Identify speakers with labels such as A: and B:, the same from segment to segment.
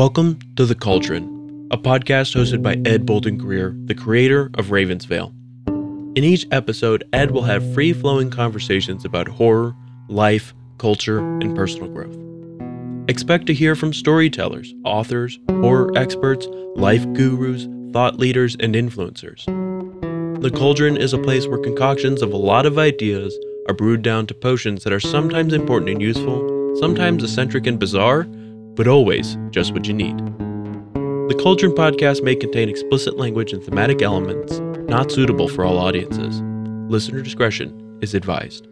A: Welcome to The Cauldron, a podcast hosted by Ed Bolden Greer, the creator of Ravens Vail. In each episode, Ed will have free flowing conversations about horror, life, culture, and personal growth. Expect to hear from storytellers, authors, horror experts, life gurus, thought leaders, and influencers. The Cauldron is a place where concoctions of a lot of ideas are brewed down to potions that are sometimes important and useful, sometimes eccentric and bizarre, but always just what you need. The Cauldron podcast may contain explicit language and thematic elements not suitable for all audiences. Listener discretion is advised.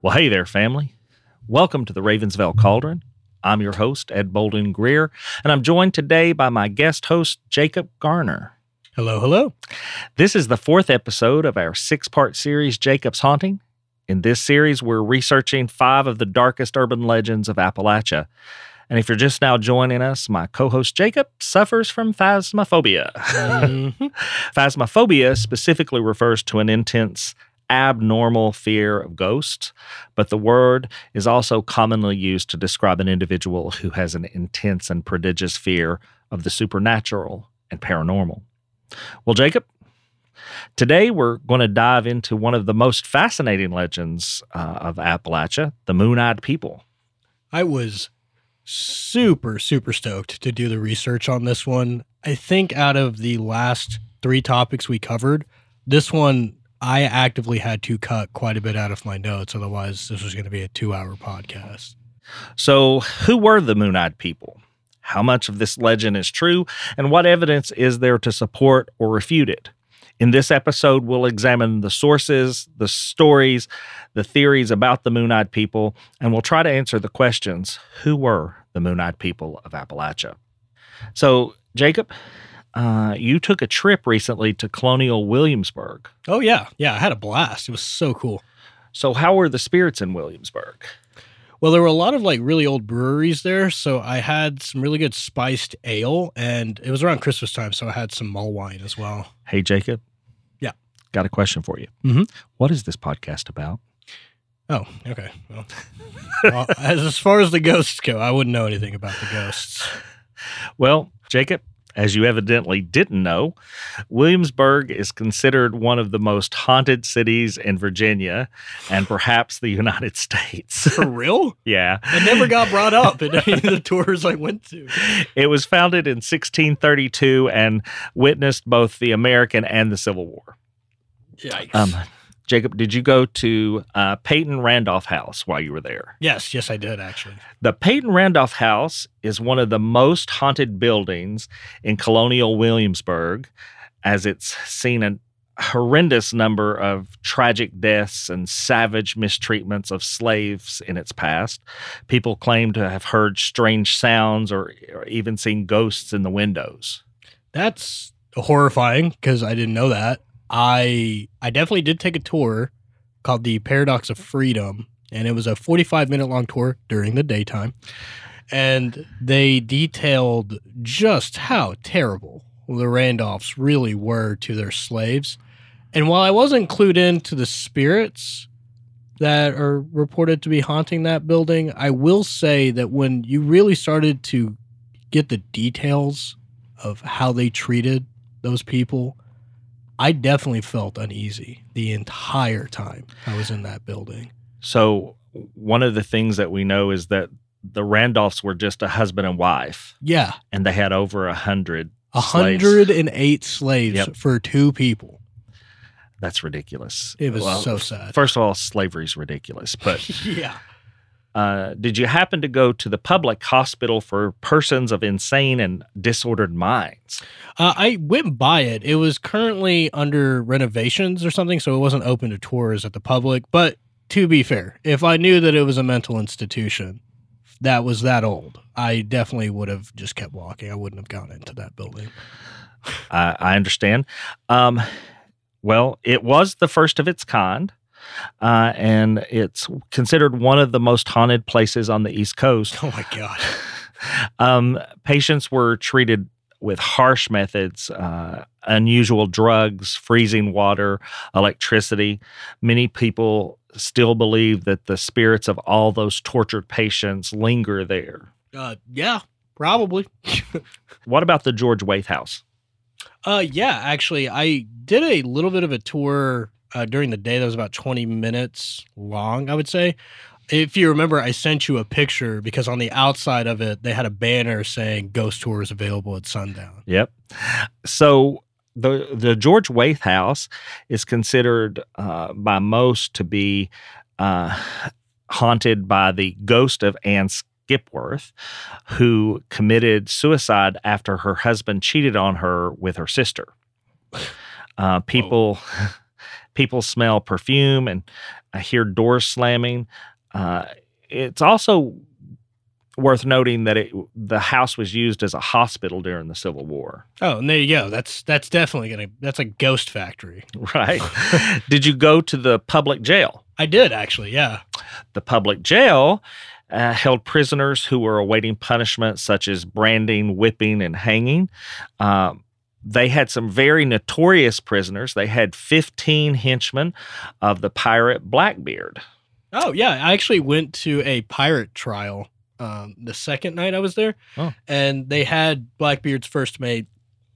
B: Well, hey there, family. Welcome to the Ravens Vail Cauldron. I'm your host, Ed Bolden Greer, and I'm joined today by my guest host, Jacob Garner.
C: Hello, hello.
B: This is the fourth episode of our six part series, Jacob's Haunting. In this series, we're researching five of the darkest urban legends of Appalachia. And if you're just now joining us, my co host Jacob suffers from phasmophobia.
C: Mhm.
B: Phasmophobia specifically refers to an intense, abnormal fear of ghosts, but the word is also commonly used to describe an individual who has an intense and prodigious fear of the supernatural and paranormal. Well, Jacob, today we're going to dive into one of the most fascinating legends uh, of Appalachia, the Moon Eyed People.
C: I was super, super stoked to do the research on this one. I think out of the last three topics we covered, this one I actively had to cut quite a bit out of my notes. Otherwise, this was going to be a two hour podcast.
B: So, who were the Moon Eyed People? How much of this legend is true, and what evidence is there to support or refute it? In this episode, we'll examine the sources, the stories, the theories about the Moon Eyed People, and we'll try to answer the questions who were the Moon Eyed People of Appalachia? So, Jacob, uh, you took a trip recently to Colonial Williamsburg.
C: Oh, yeah. Yeah. I had a blast. It was so cool.
B: So, how were the spirits in Williamsburg?
C: Well, there were a lot of like really old breweries there. So I had some really good spiced ale, and it was around Christmas time. So I had some mull wine as well.
B: Hey, Jacob.
C: Yeah.
B: Got a question for you.
C: Mhm.
B: What is this podcast about?
C: Oh, okay. Well, well, as, as far as the ghosts go, I wouldn't know anything about the ghosts.
B: Well, Jacob, as you evidently didn't know, Williamsburg is considered one of the most haunted cities in Virginia and perhaps the United States.
C: For real?
B: yeah.
C: It never got brought up in any of the tours I went to.
B: It was founded in 1632 and witnessed both the American and the Civil War.
C: Yikes.
B: Um, Jacob, did you go to uh, Peyton Randolph House while you were there?
C: yes, yes, I did actually.
B: The Peyton Randolph House is one of the most haunted buildings in colonial Williamsburg, as it's seen a horrendous number of tragic deaths and savage mistreatments of slaves in its past. People claim to have heard strange sounds or, or even seen ghosts in the windows.
C: That's horrifying because I didn't know that. I I definitely did take a tour called the Paradox of Freedom, and it was a 45 minute long tour during the daytime. And they detailed just how terrible the Randolphs really were to their slaves. And while I wasn't clued into the spirits that are reported to be haunting that building, I will say that when you really started to get the details of how they treated those people, I definitely felt uneasy the entire time I was in that building.
B: So, one of the things that we know is that the Randolphs were just a husband and wife,
C: Yeah,
B: and they had over a hundred.
C: a
B: slaves.
C: hundred and eight slaves
B: Yep.
C: for two people.
B: That's ridiculous.
C: It was
B: Well,
C: so sad.
B: First of all, slavery's ridiculous. But
C: yeah,
B: uh, did you happen to go to the public hospital for persons of insane and disordered minds?
C: uh, I went by it. It was currently under renovations or something, so it wasn't open to tours at the public. But to be fair, if I knew that it was a mental institution that was that old, I definitely would have just kept walking. I wouldn't have gone into that building.
B: I, I understand. Um, well, it was the first of its kind, uh, and it's considered one of the most haunted places on the East Coast.
C: Oh my god.
B: um, patients were treated with harsh methods, uh, unusual drugs, freezing water, electricity. Many people still believe that the spirits of all those tortured patients linger there.
C: Uh, yeah, probably.
B: What about the George Wythe House?
C: Uh, yeah, actually, I did a little bit of a tour uh, during the day that was about 20 minutes long, I would say. If you remember, I sent you a picture because on the outside of it, they had a banner saying ghost tours available at sundown.
B: Yep. So the the George Wythe House is considered uh, by most to be uh, haunted by the ghost of Anne Skipworth, who committed suicide after her husband cheated on her with her sister. Uh, people people smell perfume and I hear doors slamming. Uh, it's also worth noting that it, the house was used as a hospital during the Civil War.
C: Oh, and there you go. That's that's definitely gonna. That's a ghost factory.
B: Right? Did you go to the public jail?
C: I did actually. Yeah.
B: The public jail uh, held prisoners who were awaiting punishment such as branding, whipping, and hanging. Um, they had some very notorious prisoners. They had 15 henchmen of the pirate Blackbeard.
C: Oh yeah, I actually went to a pirate trial um, the second night I was there,
B: Oh.
C: and they had Blackbeard's first mate,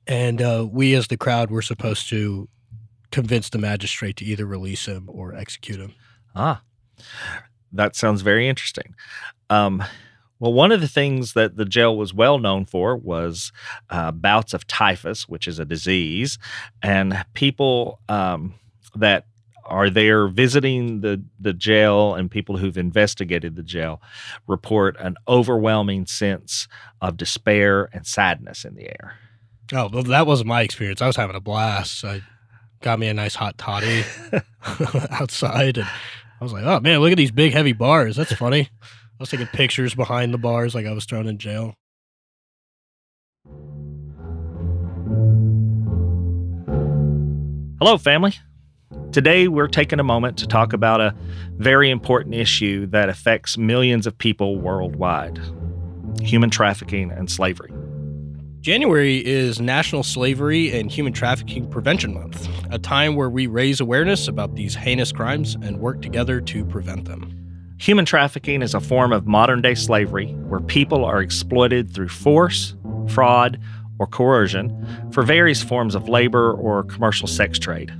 C: and uh, we as the crowd were supposed to convince the magistrate to either release him or execute him.
B: Ah, that sounds very interesting. Um, well, one of the things that the jail was well known for was uh, bouts of typhus, which is a disease, and people um, that are there visiting the, the jail and people who've investigated the jail report an overwhelming sense of despair and sadness in the air.
C: Oh, well, that wasn't my experience. I was having a blast. I got me a nice hot toddy outside, and I was like, "Oh man, look at these big heavy bars. That's funny." I was taking pictures behind the bars like I was thrown in jail.
B: Hello, family. Today, we're taking a moment to talk about a very important issue that affects millions of people worldwide human trafficking and slavery.
C: January is National Slavery and Human Trafficking Prevention Month, a time where we raise awareness about these heinous crimes and work together to prevent them.
B: Human trafficking is a form of modern day slavery where people are exploited through force, fraud, or coercion for various forms of labor or commercial sex trade.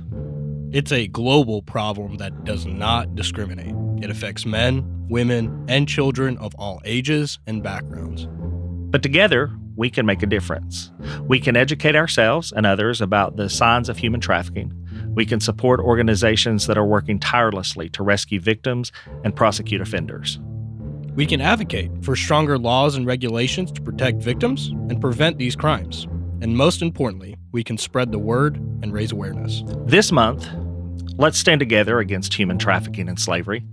C: It's a global problem that does not discriminate. It affects men, women, and children of all ages and backgrounds.
B: But together, we can make a difference. We can educate ourselves and others about the signs of human trafficking. We can support organizations that are working tirelessly to rescue victims and prosecute offenders.
C: We can advocate for stronger laws and regulations to protect victims and prevent these crimes. And most importantly, we can spread the word and raise awareness.
B: This month, let's stand together against human trafficking and slavery.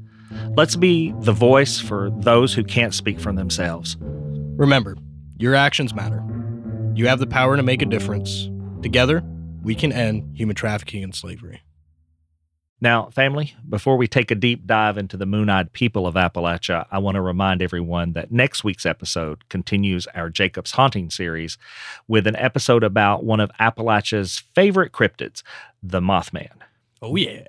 B: Let's be the voice for those who can't speak for themselves.
C: Remember, your actions matter. You have the power to make a difference. Together, we can end human trafficking and slavery.
B: Now, family, before we take a deep dive into the moon eyed people of Appalachia, I want to remind everyone that next week's episode continues our Jacob's Haunting series with an episode about one of Appalachia's favorite cryptids, the Mothman.
C: Oh, yeah.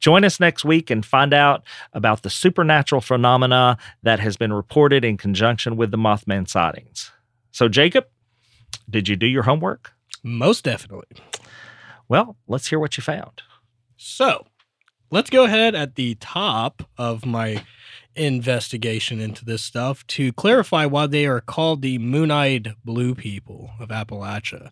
B: Join us next week and find out about the supernatural phenomena that has been reported in conjunction with the Mothman sightings. So, Jacob, did you do your homework?
C: Most definitely.
B: Well, let's hear what you found.
C: So, let's go ahead at the top of my investigation into this stuff to clarify why they are called the moon eyed blue people of Appalachia.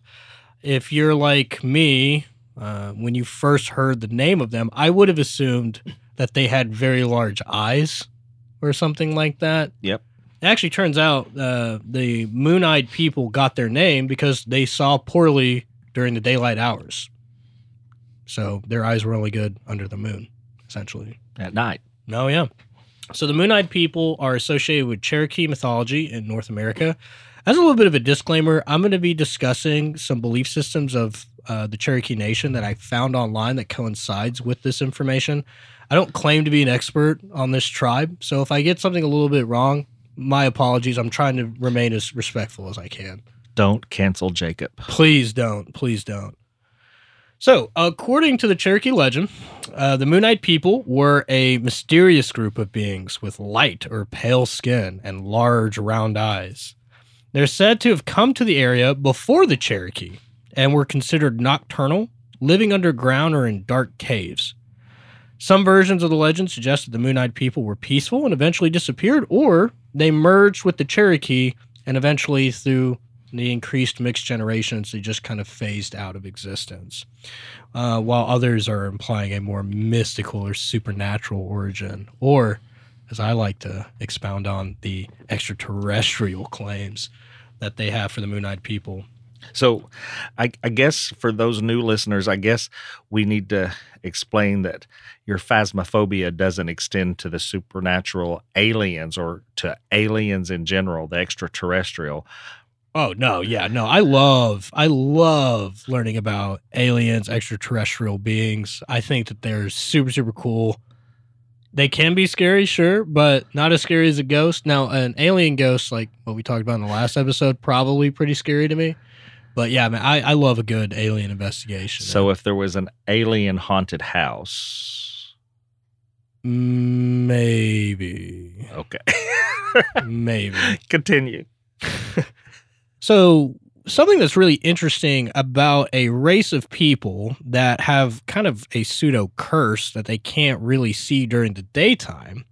C: If you're like me, uh, when you first heard the name of them, I would have assumed that they had very large eyes or something like that.
B: Yep.
C: It actually turns out uh, the moon eyed people got their name because they saw poorly during the daylight hours. So their eyes were only good under the moon, essentially.
B: At night.
C: Oh, yeah. So the moon eyed people are associated with Cherokee mythology in North America. As a little bit of a disclaimer, I'm going to be discussing some belief systems of uh, the Cherokee Nation that I found online that coincides with this information. I don't claim to be an expert on this tribe, so if I get something a little bit wrong, my apologies. I'm trying to remain as respectful as I can.
B: Don't cancel Jacob.
C: Please don't. Please don't. So, according to the Cherokee legend, uh, the Moon Eyed people were a mysterious group of beings with light or pale skin and large round eyes. They're said to have come to the area before the Cherokee and were considered nocturnal, living underground or in dark caves. Some versions of the legend suggest that the Moon Eyed people were peaceful and eventually disappeared, or they merged with the Cherokee and eventually, through the increased mixed generations, they just kind of phased out of existence. Uh, while others are implying a more mystical or supernatural origin, or as I like to expound on, the extraterrestrial claims that they have for the Moon Eyed people.
B: So, I, I, guess for those new listeners, I guess we need to explain that your phasmophobia doesn't extend to the supernatural aliens or to aliens in general, the extraterrestrial.
C: Oh no, yeah, no. I love I love learning about aliens, extraterrestrial beings. I think that they're super super cool. They can be scary, sure, but not as scary as a ghost. Now, an alien ghost like what we talked about in the last episode probably pretty scary to me. But yeah, man, I, I love a good alien investigation.
B: So if there was an alien haunted house,
C: maybe.
B: Okay.
C: maybe.
B: Continue.
C: so something that's really interesting about a race of people that have kind of a pseudo curse that they can't really see during the daytime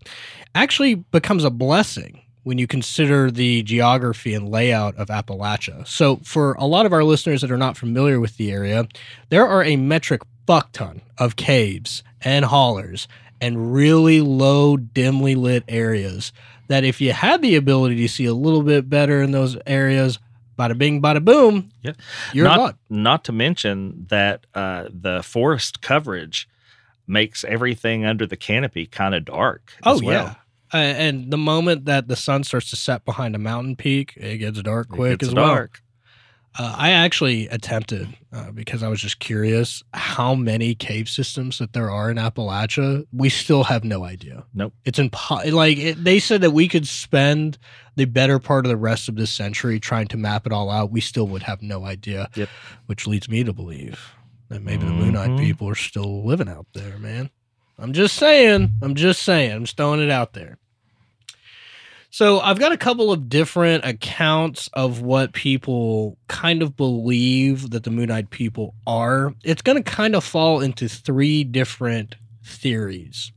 C: actually becomes a blessing when you consider the geography and layout of Appalachia. So, for a lot of our listeners that are not familiar with the area, there are a metric buck ton of caves and hollers and really low, dimly lit areas that if you had the ability to see a little bit better in those areas, bada bing, bada boom,
B: yeah.
C: you're
B: not, not to mention that uh, the forest coverage makes everything under the canopy kind of dark.
C: Oh,
B: well.
C: yeah. Uh, and the moment that the sun starts to set behind a mountain peak, it gets dark quick
B: gets
C: as
B: dark.
C: well. Uh, I actually attempted uh, because I was just curious how many cave systems that there are in Appalachia. We still have no idea.
B: Nope.
C: It's impo- like it, they said that we could spend the better part of the rest of this century trying to map it all out. We still would have no idea.
B: Yep.
C: Which leads me to believe that maybe the Moon Eyed people are still living out there, man. I'm just saying. I'm just saying. I'm just throwing it out there. So I've got a couple of different accounts of what people kind of believe that the Moon Eyed people are. It's going to kind of fall into three different theories.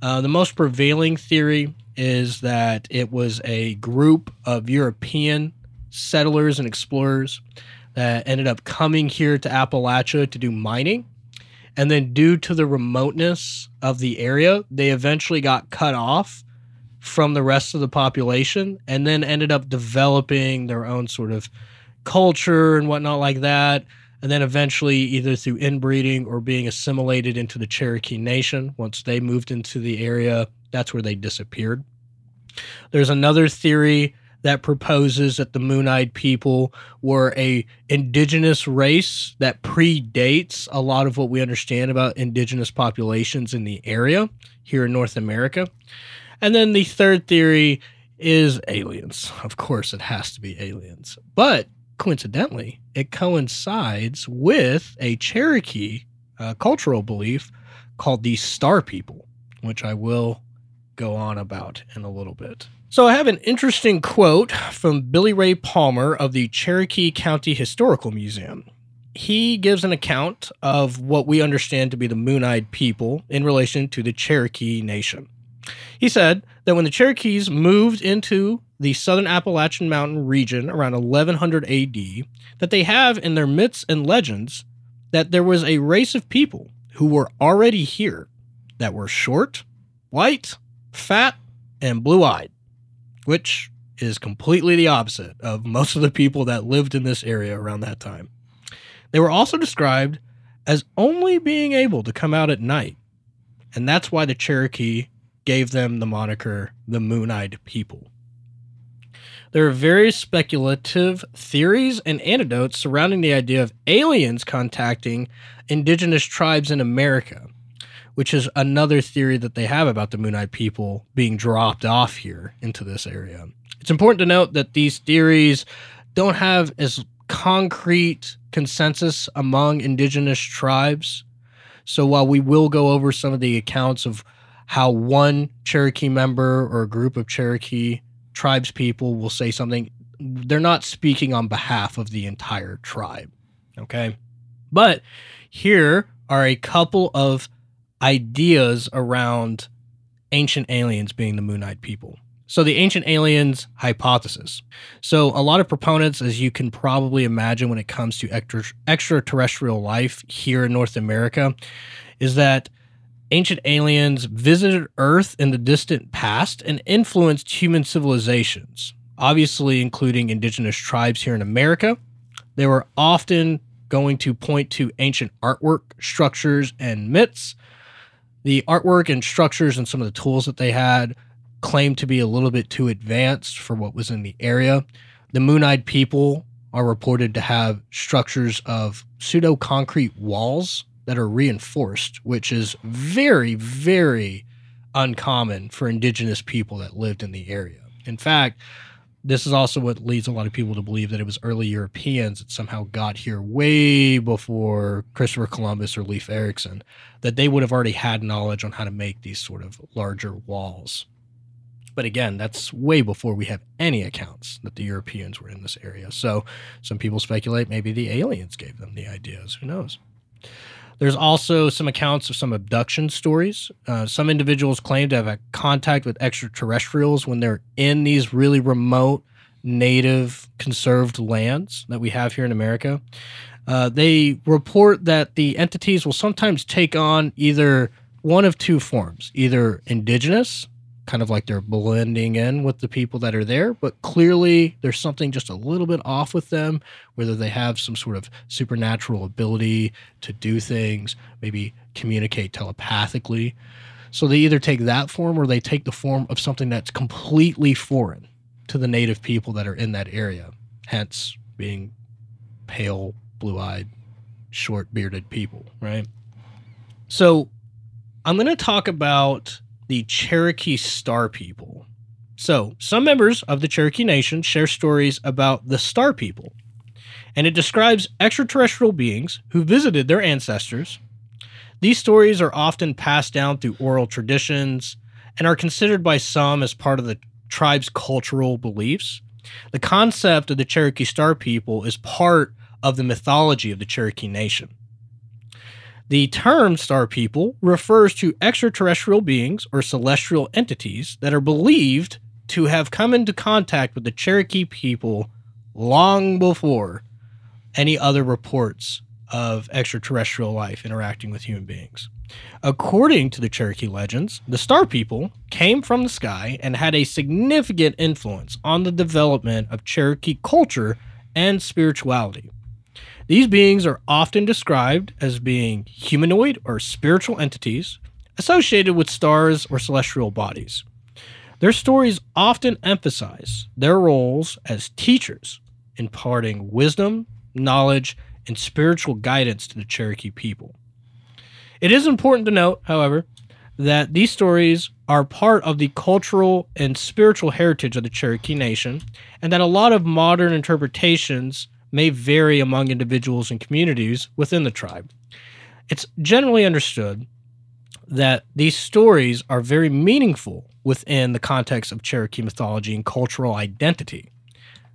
C: Uh, the most prevailing theory is that it was a group of European settlers and explorers that ended up coming here to Appalachia to do mining. And then, due to the remoteness of the area, they eventually got cut off from the rest of the population and then ended up developing their own sort of culture and whatnot like that. And then eventually, either through inbreeding or being assimilated into the Cherokee Nation, once they moved into the area, that's where they disappeared. There's another theory that proposes that the Moon-Eyed people were a indigenous race that predates a lot of what we understand about indigenous populations in the area here in North America. And then the third theory is aliens. Of course, it has to be aliens. But coincidentally, it coincides with a Cherokee uh, cultural belief called the Star People, which I will go on about in a little bit. So I have an interesting quote from Billy Ray Palmer of the Cherokee County Historical Museum. He gives an account of what we understand to be the Moon Eyed people in relation to the Cherokee Nation. He said that when the Cherokees moved into the southern Appalachian Mountain region around 1100 AD, that they have in their myths and legends that there was a race of people who were already here that were short, white, fat, and blue eyed, which is completely the opposite of most of the people that lived in this area around that time. They were also described as only being able to come out at night, and that's why the Cherokee gave them the moniker the Moon Eyed People. There are various speculative theories and anecdotes surrounding the idea of aliens contacting indigenous tribes in America, which is another theory that they have about the Moon Eyed people being dropped off here into this area. It's important to note that these theories don't have as concrete consensus among indigenous tribes. So while we will go over some of the accounts of how one Cherokee member or a group of Cherokee tribes people will say something, they're not speaking on behalf of the entire tribe. Okay. But here are a couple of ideas around ancient aliens being the Moon Eyed people. So, the ancient aliens hypothesis. So, a lot of proponents, as you can probably imagine when it comes to extra, extraterrestrial life here in North America, is that ancient aliens visited Earth in the distant past and influenced human civilizations, obviously, including indigenous tribes here in America. They were often going to point to ancient artwork, structures, and myths. The artwork and structures and some of the tools that they had claimed to be a little bit too advanced for what was in the area. The Moon Eyed people are reported to have structures of pseudo concrete walls that are reinforced, which is very, very uncommon for indigenous people that lived in the area. In fact, this is also what leads a lot of people to believe that it was early Europeans that somehow got here way before Christopher Columbus or Leif Erikson, that they would have already had knowledge on how to make these sort of larger walls. But again, that's way before we have any accounts that the Europeans were in this area. So some people speculate maybe the aliens gave them the ideas. Who knows? There's also some accounts of some abduction stories. Uh, some individuals claim to have a contact with extraterrestrials when they're in these really remote, native, conserved lands that we have here in America. Uh, they report that the entities will sometimes take on either one of two forms either indigenous, kind of like they're blending in with the people that are there, but clearly there's something just a little bit off with them, whether they have some sort of supernatural ability to do things, maybe communicate telepathically. So they either take that form or they take the form of something that's completely foreign to the native people that are in that area, hence being pale, blue eyed, short bearded people, right? So I'm going to talk about the Cherokee Star People. So, some members of the Cherokee Nation share stories about the Star People, and it describes extraterrestrial beings who visited their ancestors. These stories are often passed down through oral traditions and are considered by some as part of the tribe's cultural beliefs. The concept of the Cherokee Star People is part of the mythology of the Cherokee Nation. The term star people refers to extraterrestrial beings or celestial entities that are believed to have come into contact with the Cherokee people long before any other reports of extraterrestrial life interacting with human beings. According to the Cherokee legends, the Star People came from the sky and had a significant influence on the development of Cherokee culture and spirituality. These beings are often described as being humanoid or spiritual entities associated with stars or celestial bodies. Their stories often emphasize their roles as teachers, imparting wisdom, knowledge, and spiritual guidance to the Cherokee people. It is important to note, however, that these stories are part of the cultural and spiritual heritage of the Cherokee Nation, and that a lot of modern interpretations may vary among individuals and communities within the tribe. It's generally understood that these stories are very meaningful within the context of Cherokee mythology and cultural identity.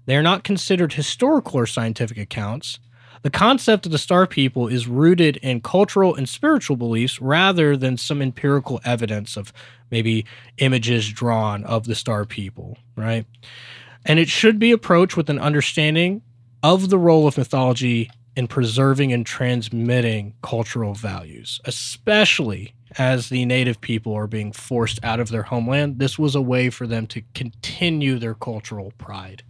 C: They are not considered historical or scientific accounts. The concept of the Star People is rooted in cultural and spiritual beliefs rather than some empirical evidence of maybe images drawn of the Star People, right? And it should be approached with an understanding of the role of mythology in preserving and transmitting cultural values, especially as the native people are being forced out of their homeland. This was a way for them to continue their cultural pride.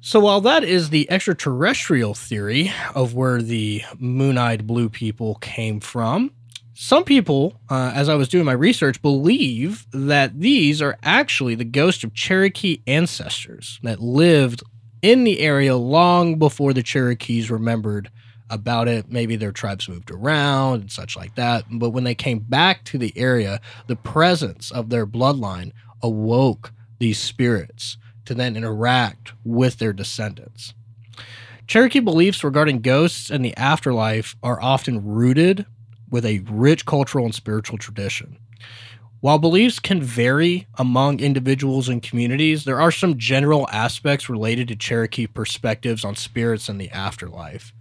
C: So, while that is the extraterrestrial theory of where the moon eyed blue people came from, some people, uh, as I was doing my research, believe that these are actually the ghosts of Cherokee ancestors that lived in the area long before the Cherokees remembered about it. Maybe their tribes moved around and such like that. But when they came back to the area, the presence of their bloodline awoke these spirits to then interact with their descendants. Cherokee beliefs regarding ghosts and the afterlife are often rooted with a rich cultural and spiritual tradition. While beliefs can vary among individuals and communities, there are some general aspects related to Cherokee perspectives on spirits and the afterlife.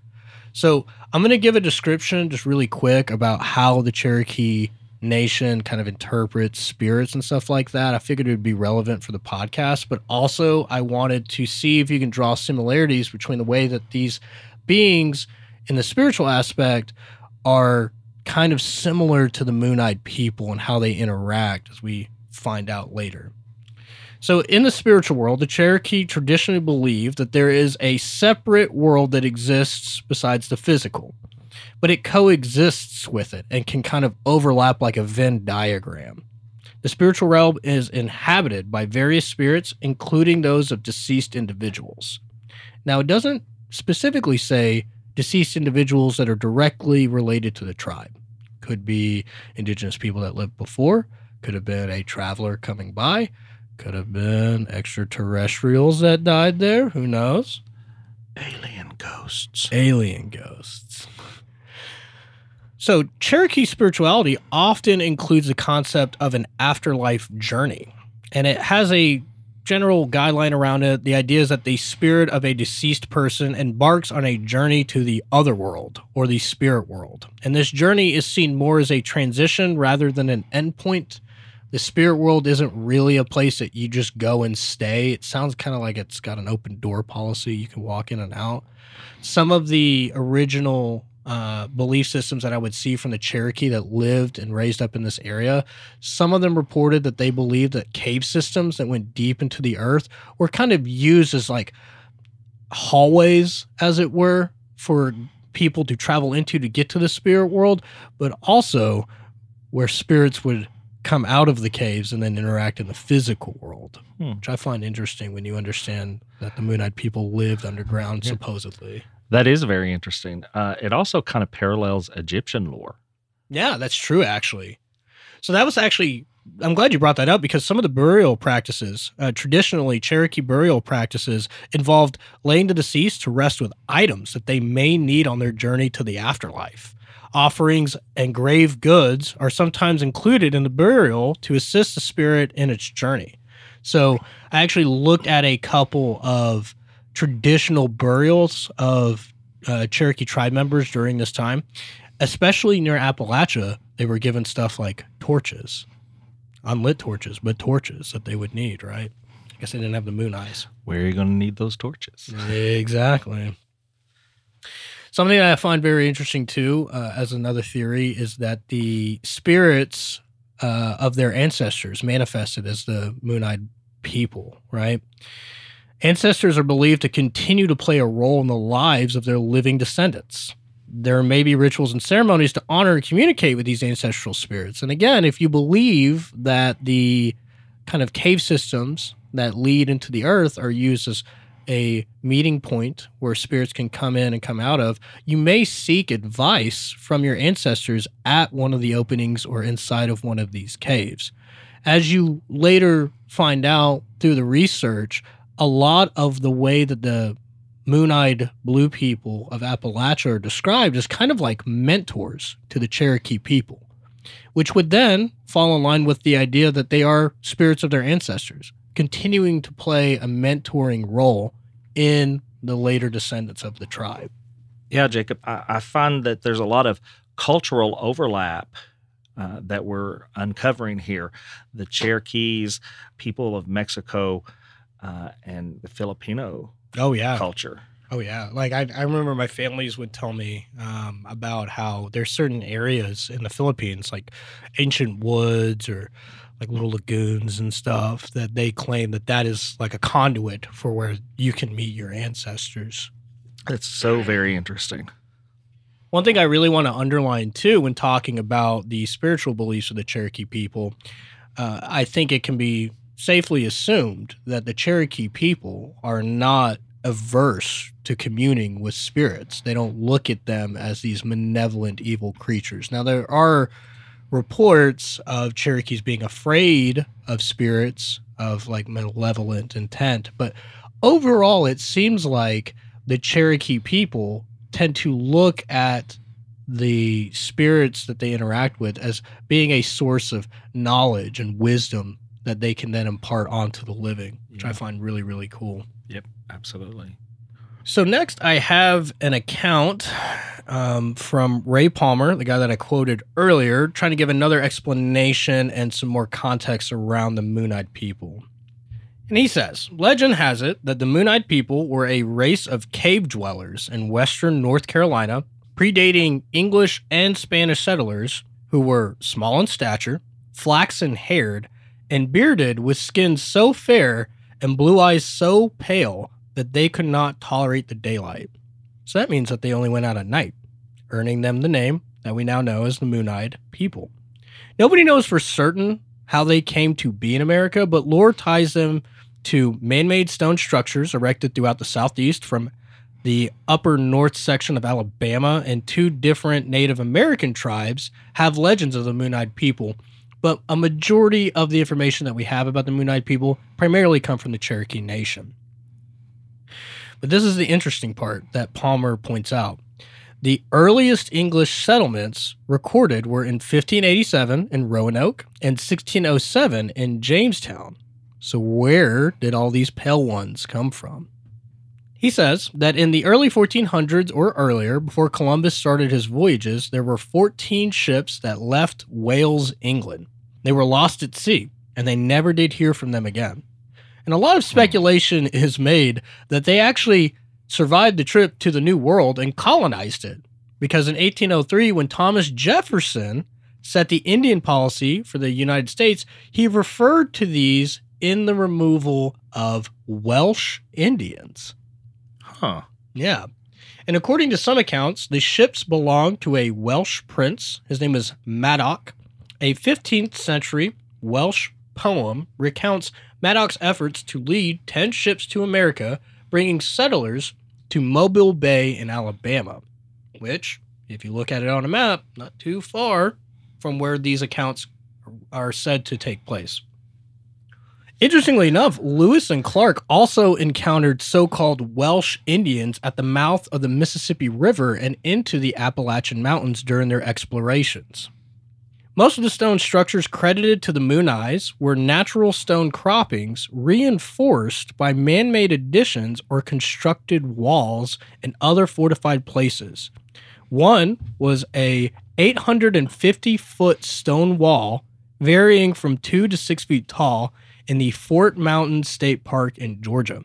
C: So, I'm going to give a description just really quick about how the Cherokee Nation kind of interprets spirits and stuff like that. I figured it would be relevant for the podcast, but also I wanted to see if you can draw similarities between the way that these beings in the spiritual aspect are kind of similar to the moon eyed people and how they interact, as we find out later. So, in the spiritual world, the Cherokee traditionally believe that there is a separate world that exists besides the physical, but it coexists with it and can kind of overlap like a Venn diagram. The spiritual realm is inhabited by various spirits, including those of deceased individuals. Now, it doesn't specifically say deceased individuals that are directly related to the tribe. Could be indigenous people that lived before, could have been a traveler coming by, could have been extraterrestrials that died there, who knows?
B: Alien ghosts.
C: Alien ghosts. So, Cherokee spirituality often includes the concept of an afterlife journey, and it has a general guideline around it. The idea is that the spirit of a deceased person embarks on a journey to the other world or the spirit world. And this journey is seen more as a transition rather than an endpoint. The spirit world isn't really a place that you just go and stay. It sounds kind of like it's got an open door policy. You can walk in and out. Some of the original uh, belief systems that I would see from the Cherokee that lived and raised up in this area. Some of them reported that they believed that cave systems that went deep into the earth were kind of used as like hallways, as it were, for people to travel into to get to the spirit world, but also where spirits would come out of the caves and then interact in the physical world,
B: Hmm.
C: which I find interesting when you understand that the Moon Eyed people lived underground,
B: Yeah.
C: supposedly.
B: That is very interesting. Uh, it also kind of parallels Egyptian lore.
C: Yeah, that's true, actually. So that was actually, I'm glad you brought that up because some of the burial practices, uh, traditionally Cherokee burial practices, involved laying the deceased to rest with items that they may need on their journey to the afterlife. Offerings and grave goods are sometimes included in the burial to assist the spirit in its journey. So I actually looked at a couple of traditional burials of uh, Cherokee tribe members during this time especially near Appalachia, they were given stuff like torches, unlit torches, but torches that they would need, right? I guess they didn't have the moon eyes.
B: Where are you going to need those torches?
C: Exactly. Something that I find very interesting too, uh, as another theory, is that the spirits uh, of their ancestors manifested as the moon eyed people, right? Ancestors are believed to continue to play a role in the lives of their living descendants. There may be rituals and ceremonies to honor and communicate with these ancestral spirits. And again, if you believe that the kind of cave systems that lead into the earth are used as a meeting point where spirits can come in and come out of, you may seek advice from your ancestors at one of the openings or inside of one of these caves. As you later find out through the research, a lot of the way that the moon eyed blue people of Appalachia are described as kind of like mentors to the Cherokee people, which would then fall in line with the idea that they are spirits of their ancestors, continuing to play a mentoring role in the later descendants of the tribe.
B: Yeah, Jacob, I, I find that there's a lot of cultural overlap uh, that we're uncovering here. The Cherokees, people of Mexico, uh, and the Filipino
C: Oh, yeah.
B: culture.
C: Oh yeah, like I, I remember my families would tell me um, about how there's certain areas in the Philippines, like ancient woods or like little lagoons and stuff, that they claim that that is like a conduit for where you can meet your ancestors.
B: That's so very interesting.
C: One thing I really want to underline too, when talking about the spiritual beliefs of the Cherokee people, uh, I think it can be safely assumed that the Cherokee people are not averse to communing with spirits. They don't look at them as these malevolent, evil creatures. Now, there are reports of Cherokees being afraid of spirits of like malevolent intent. But overall, it seems like the Cherokee people tend to look at the spirits that they interact with as being a source of knowledge and wisdom that they can then impart onto the living, which I find really, really cool.
B: Yep, absolutely.
C: So next, I have an account um, from Ray Palmer, the guy that I quoted earlier, trying to give another explanation and some more context around the Moon-Eyed people. And he says, legend has it that the Moon-Eyed people were a race of cave dwellers in western North Carolina, predating English and Spanish settlers who were small in stature, flaxen-haired, and bearded with skin so fair and blue eyes so pale that they could not tolerate the daylight. So that means that they only went out at night, earning them the name that we now know as the Moon Eyed people. Nobody knows for certain how they came to be in America, but lore ties them to man made stone structures erected throughout the Southeast from the upper north section of Alabama, and two different Native American tribes have legends of the Moon Eyed people. But a majority of the information that we have about the Moon Eyed people primarily come from the Cherokee Nation. But this is the interesting part that Palmer points out. The earliest English settlements recorded were in 1587 in Roanoke and 1607 in Jamestown. So, where did all these pale ones come from? He says that in the early 1400s or earlier, before Columbus started his voyages, there were 14 ships that left Wales, England. They were lost at sea, and they never did hear from them again. And a lot of speculation is made that they actually survived the trip to the New World and colonized it. Because in 1803, when Thomas Jefferson set the Indian policy for the United States, he referred to these in the removal of Welsh Indians.
B: Huh.
C: Yeah. And according to some accounts, the ships belonged to a Welsh prince. His name is Madoc. A 15th century Welsh poem recounts Madoc's efforts to lead 10 ships to America, bringing settlers to Mobile Bay in Alabama, which, if you look at it on a map, not too far from where these accounts are said to take place. Interestingly enough, Lewis and Clark also encountered so called Welsh Indians at the mouth of the Mississippi River and into the Appalachian Mountains during their explorations. Most of the stone structures credited to the Moon Eyes were natural stone croppings reinforced by man made additions or constructed walls and other fortified places. One was a 850 foot stone wall, varying from 2 to 6 feet tall, in the Fort Mountain State Park in Georgia.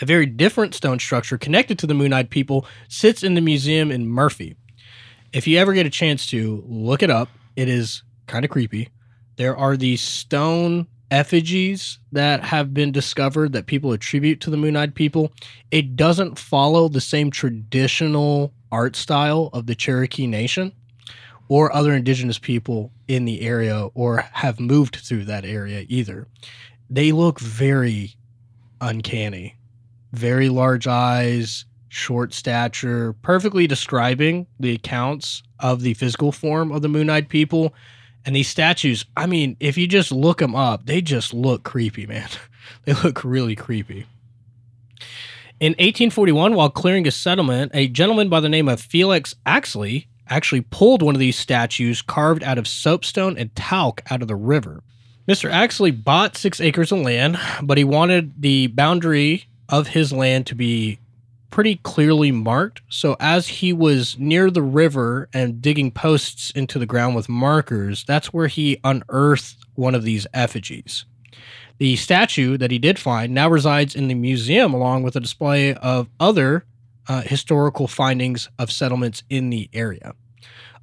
C: A very different stone structure connected to the Moon Eyed people sits in the museum in Murphy. If you ever get a chance to look it up, it is kind of creepy. There are these stone effigies that have been discovered that people attribute to the Moon Eyed people. It doesn't follow the same traditional art style of the Cherokee Nation or other indigenous people in the area or have moved through that area either. They look very uncanny. Very large eyes, short stature, perfectly describing the accounts of the physical form of the moon eyed people. And these statues, I mean, if you just look them up, they just look creepy, man. they look really creepy. In 1841, while clearing a settlement, a gentleman by the name of Felix Axley actually pulled one of these statues carved out of soapstone and talc out of the river. Mr. Axley bought six acres of land, but he wanted the boundary of his land to be pretty clearly marked. So, as he was near the river and digging posts into the ground with markers, that's where he unearthed one of these effigies. The statue that he did find now resides in the museum along with a display of other uh, historical findings of settlements in the area.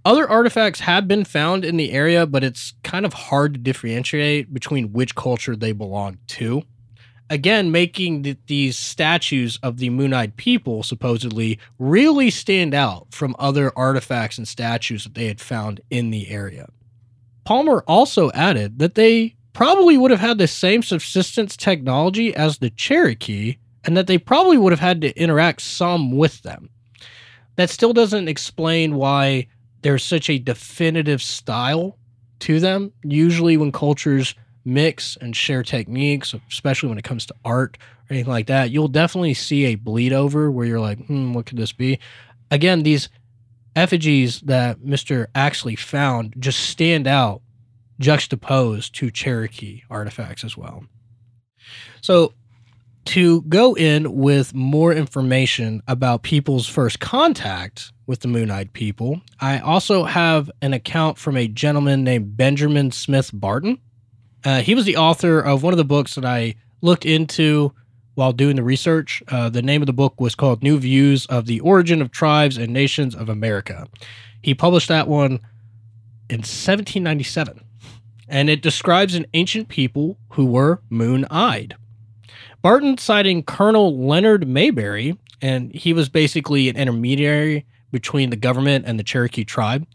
C: Other artifacts have been found in the area, but it's kind of hard to differentiate between which culture they belong to. Again, making th- these statues of the Moon Eyed people supposedly really stand out from other artifacts and statues that they had found in the area. Palmer also added that they probably would have had the same subsistence technology as the Cherokee and that they probably would have had to interact some with them. That still doesn't explain why there's such a definitive style to them. Usually, when cultures mix and share techniques, especially when it comes to art or anything like that, you'll definitely see a bleed over where you're like, hmm, what could this be? Again, these effigies that Mr. Axley found just stand out juxtaposed to Cherokee artifacts as well. So, to go in with more information about people's first contact with the Moon Eyed people, I also have an account from a gentleman named Benjamin Smith Barton. Uh, he was the author of one of the books that I looked into while doing the research. Uh, the name of the book was called New Views of the Origin of Tribes and Nations of America. He published that one in 1797, and it describes an ancient people who were moon eyed. Barton citing Colonel Leonard Marbury, and he was basically an intermediary between the government and the Cherokee tribe.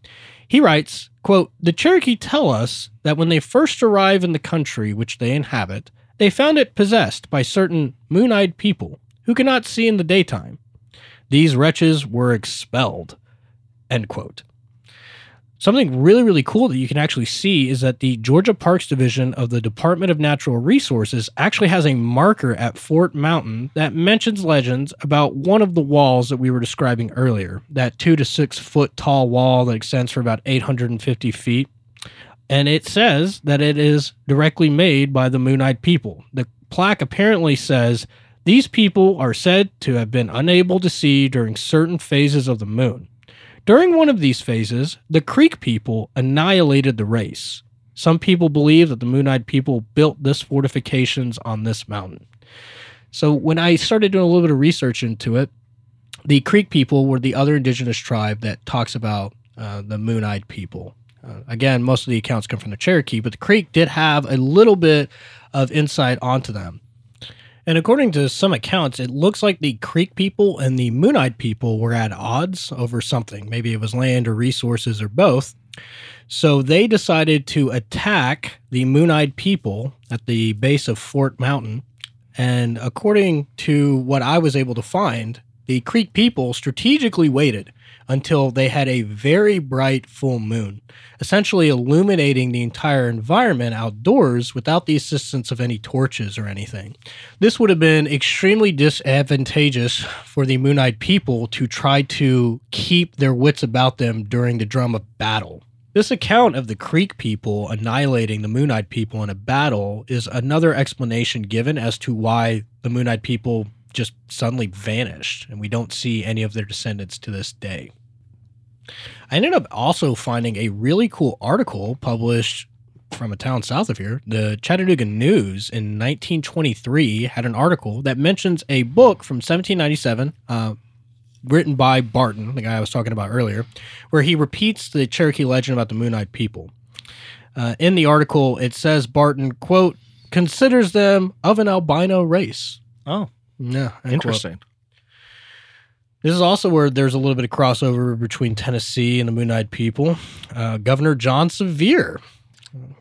C: He writes, quote, The Cherokee tell us that when they first arrive in the country which they inhabit, they found it possessed by certain moon eyed people who cannot see in the daytime. These wretches were expelled. End quote. Something really, really cool that you can actually see is that the Georgia Parks Division of the Department of Natural Resources actually has a marker at Fort Mountain that mentions legends about one of the walls that we were describing earlier, that two to six foot tall wall that extends for about 850 feet. And it says that it is directly made by the Moon Eyed people. The plaque apparently says these people are said to have been unable to see during certain phases of the moon. During one of these phases, the Creek people annihilated the race. Some people believe that the Moon Eyed people built this fortifications on this mountain. So when I started doing a little bit of research into it, the Creek people were the other indigenous tribe that talks about uh, the Moon Eyed people. Uh, again, most of the accounts come from the Cherokee, but the Creek did have a little bit of insight onto them. And according to some accounts, it looks like the Creek people and the Moon Eyed people were at odds over something. Maybe it was land or resources or both. So they decided to attack the Moon Eyed people at the base of Fort Mountain. And according to what I was able to find, the Creek people strategically waited until they had a very bright full moon, essentially illuminating the entire environment outdoors without the assistance of any torches or anything. This would have been extremely disadvantageous for the Moon Eyed people to try to keep their wits about them during the drum of battle. This account of the Creek people annihilating the Moon Eyed people in a battle is another explanation given as to why the Moon Eyed people just suddenly vanished, and we don't see any of their descendants to this day. I ended up also finding a really cool article published from a town south of here. The Chattanooga News in 1923 had an article that mentions a book from 1797. Uh, written by Barton, the guy I was talking about earlier, where he repeats the Cherokee legend about the Moon Eyed people. Uh, in the article, it says Barton, quote, considers them of an albino race.
B: Oh,
C: Yeah. quote.
B: interesting.
C: This is also where there's a little bit of crossover between Tennessee and the Moon Eyed people. Uh, Governor John Sevier.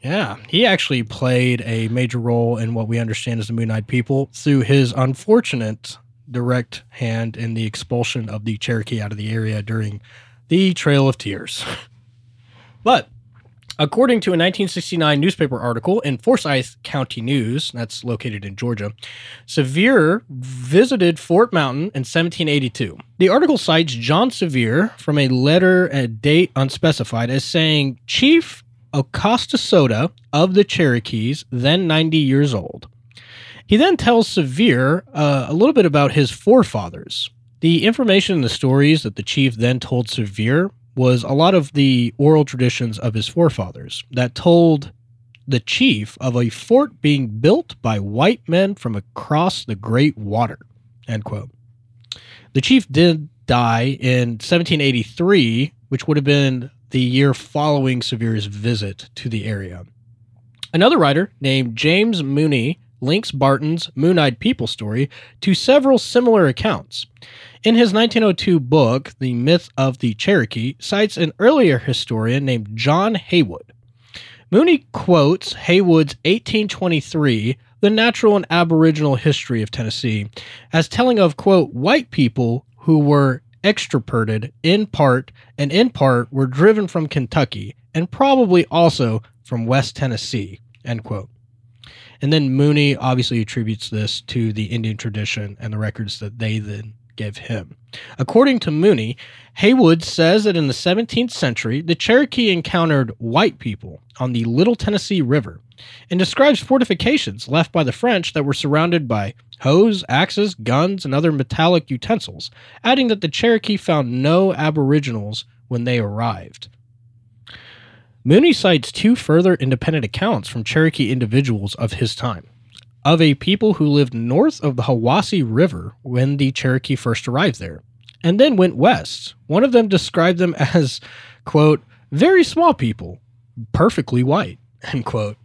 C: Yeah, he actually played a major role in what we understand as the Moon Eyed people through his unfortunate direct hand in the expulsion of the Cherokee out of the area during the Trail of Tears. but According to a 1969 newspaper article in Forsyth County News, that's located in Georgia, Sevier visited Fort Mountain in 1782. The article cites John Sevier from a letter at date unspecified as saying, Chief Oconostota of the Cherokees, then 90 years old. He then tells Sevier uh, a little bit about his forefathers. The information in the stories that the chief then told Sevier was a lot of the oral traditions of his forefathers that told the chief of a fort being built by white men from across the great water. End quote. The chief did die in 1783, which would have been the year following Sevier's visit to the area. Another writer named James Mooney links Barton's Moon Eyed People story to several similar accounts. In his 1902 book, The Myth of the Cherokee, cites an earlier historian named John Haywood. Mooney quotes Haywood's 1823, The Natural and Aboriginal History of Tennessee, as telling of, quote, white people who were extirpated in part and in part were driven from Kentucky and probably also from West Tennessee. End quote. And then Mooney obviously attributes this to the Indian tradition and the records that they then give him. According to Mooney, Haywood says that in the 17th century, the Cherokee encountered white people on the Little Tennessee River and describes fortifications left by the French that were surrounded by hoes, axes, guns, and other metallic utensils, adding that the Cherokee found no aboriginals when they arrived. Mooney cites two further independent accounts from Cherokee individuals of his time of a people who lived north of the Hiwassee River when the Cherokee first arrived there, and then went west. One of them described them as, quote, very small people, perfectly white, end quote.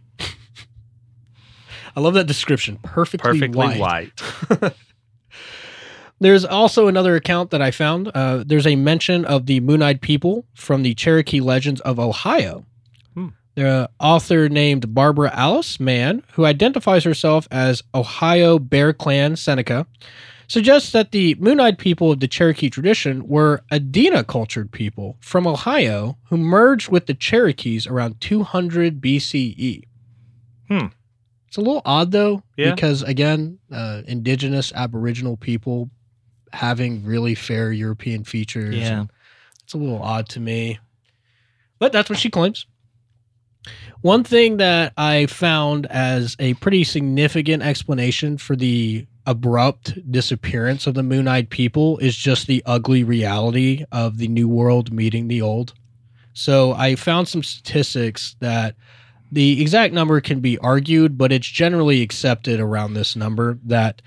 C: I love that description. Perfectly,
B: Perfectly
C: white.
B: white.
C: There's also another account that I found. Uh, there's a mention of the Moon Eyed people from the Cherokee Legends of Ohio.
B: Hmm.
C: The author named Barbara Alice Mann, who identifies herself as Ohio Bear Clan Seneca, suggests that the Moon Eyed people of the Cherokee tradition were Adena cultured people from Ohio who merged with the Cherokees around 200 BCE.
B: Hmm.
C: It's a little odd though,
B: Yeah.
C: because again, uh, indigenous Aboriginal people having really fair European features.
B: Yeah.
C: and It's a little odd to me. But that's what she claims. One thing that I found as a pretty significant explanation for the abrupt disappearance of the Moon Eyed people is just the ugly reality of the New World meeting the Old. So I found some statistics that the exact number can be argued, but it's generally accepted around this number that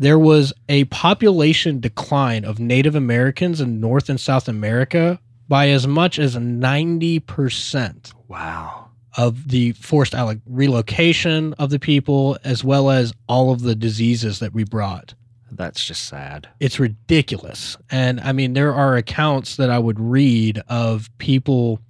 C: there was a population decline of Native Americans in North and South America by as much as 90%
B: Wow.
C: of the forced uh, relocation of the people, as well as all of the diseases that we brought.
B: That's just sad.
C: It's ridiculous. And I mean, there are accounts that I would read of people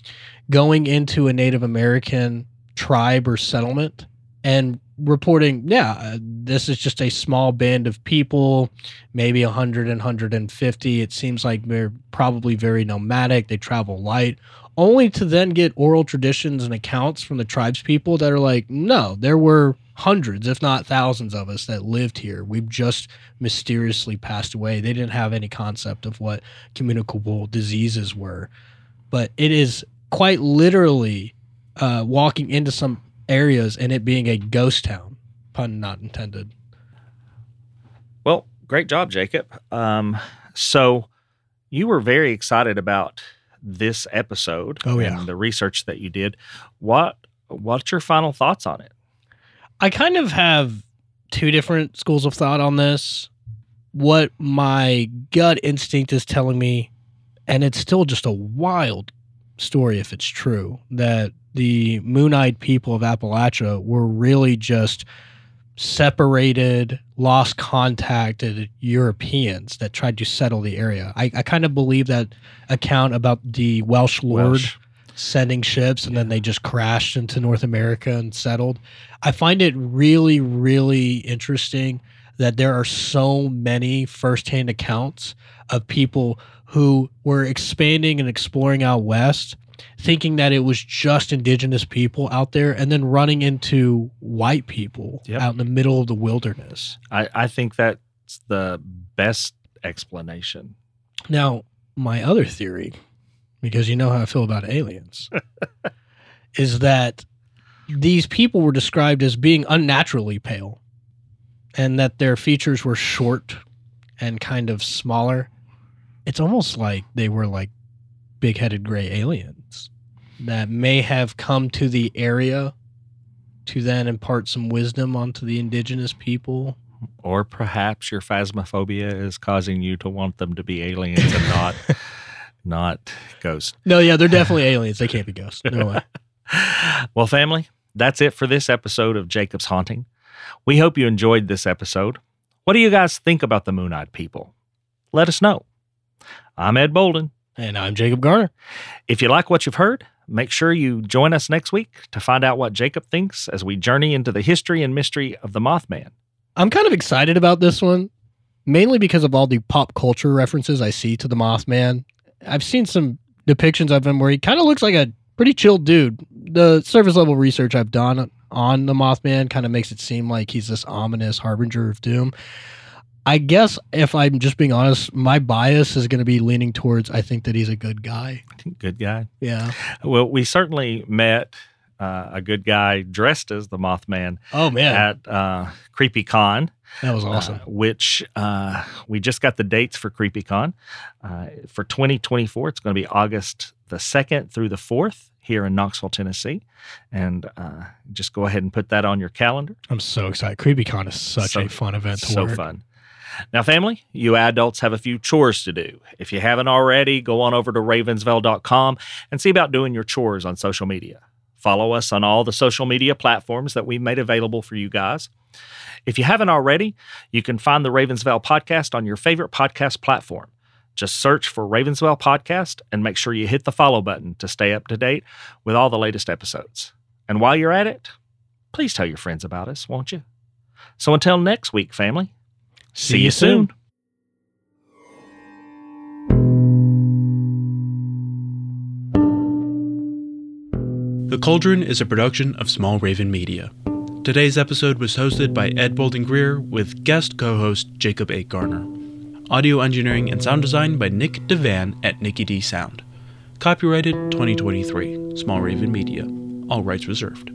C: going into a Native American tribe or settlement and reporting, yeah, uh, this is just a small band of people, maybe 100 and 150. It seems like they're probably very nomadic. They travel light, only to then get oral traditions and accounts from the tribes people that are like, no, there were hundreds, if not thousands of us that lived here. We've just mysteriously passed away. They didn't have any concept of what communicable diseases were. But it is quite literally uh, walking into some areas and it being a ghost town, pun not intended.
B: Well, great job, Jacob. Um, so you were very excited about this episode
C: Oh, yeah.
B: and the research that you did. What what's your final thoughts on it?
C: I kind of have two different schools of thought on this. What my gut instinct is telling me, and it's still just a wild story if it's true, that the moon eyed people of Appalachia were really just separated, lost contacted Europeans that tried to settle the area. I, I kind of believe that account about the Welsh lord
B: Welsh.
C: sending ships and then they just crashed into North America and settled. I find it really, really interesting that there are so many firsthand accounts of people who were expanding and exploring out west, thinking that it was just indigenous people out there, and then running into white people
B: Yep.
C: out in the middle of the wilderness.
B: I, I think that's the best explanation.
C: Now, my other theory, because you know how I feel about aliens, is that these people were described as being unnaturally pale and that their features were short and kind of smaller. It's almost like they were like big headed gray aliens that may have come to the area to then impart some wisdom onto the indigenous people.
B: Or perhaps your phasmophobia is causing you to want them to be aliens and not not ghosts.
C: No, yeah, they're definitely aliens. They can't be ghosts. No way.
B: well, family, that's it for this episode of Jacob's Haunting. We hope you enjoyed this episode. What do you guys think about the Moon Eyed people? Let us know. I'm Ed Bolden.
C: And I'm Jacob Garner.
B: If you like what you've heard, make sure you join us next week to find out what Jacob thinks as we journey into the history and mystery of the Mothman.
C: I'm kind of excited about this one mainly because of all the pop culture references I see to the Mothman. I've seen some depictions of him where he kind of looks like a pretty chill dude. The surface level research I've done on the Mothman kind of makes it seem like he's this ominous harbinger of doom. I guess if I'm just being honest, my bias is going to be leaning towards I think that he's a good guy.
B: Good guy.
C: Yeah.
B: Well, we certainly met uh, a good guy dressed as the Mothman
C: Oh man,
B: at uh, CreepyCon,
C: that was awesome.
B: uh, which uh, we just got the dates for CreepyCon. Uh, for 2024, it's going to be August the 2nd through the 4th here in Knoxville, Tennessee. And uh, just go ahead and put that on your calendar.
C: I'm so excited. CreepyCon is such
B: So-
C: a fun event to
B: so
C: work.
B: fun. Now, family, you adults have a few chores to do. If you haven't already, go on over to ravensvail.com and see about doing your chores on social media. Follow us on all the social media platforms that we've made available for you guys. If you haven't already, you can find the Ravens Vail podcast on your favorite podcast platform. Just search for Ravens Vail Podcast and make sure you hit the follow button to stay up to date with all the latest episodes. And while you're at it, please tell your friends about us, won't you? So until next week, family, see, you soon.
A: The Cauldron is a production of Small Raven Media. Today's episode was hosted by Ed Bolden Greer with guest co host Jacob A. Garner. Audio engineering and sound design by Nick DeVan at Nicky D Sound. Copyrighted 2023, Small Raven Media. All rights reserved.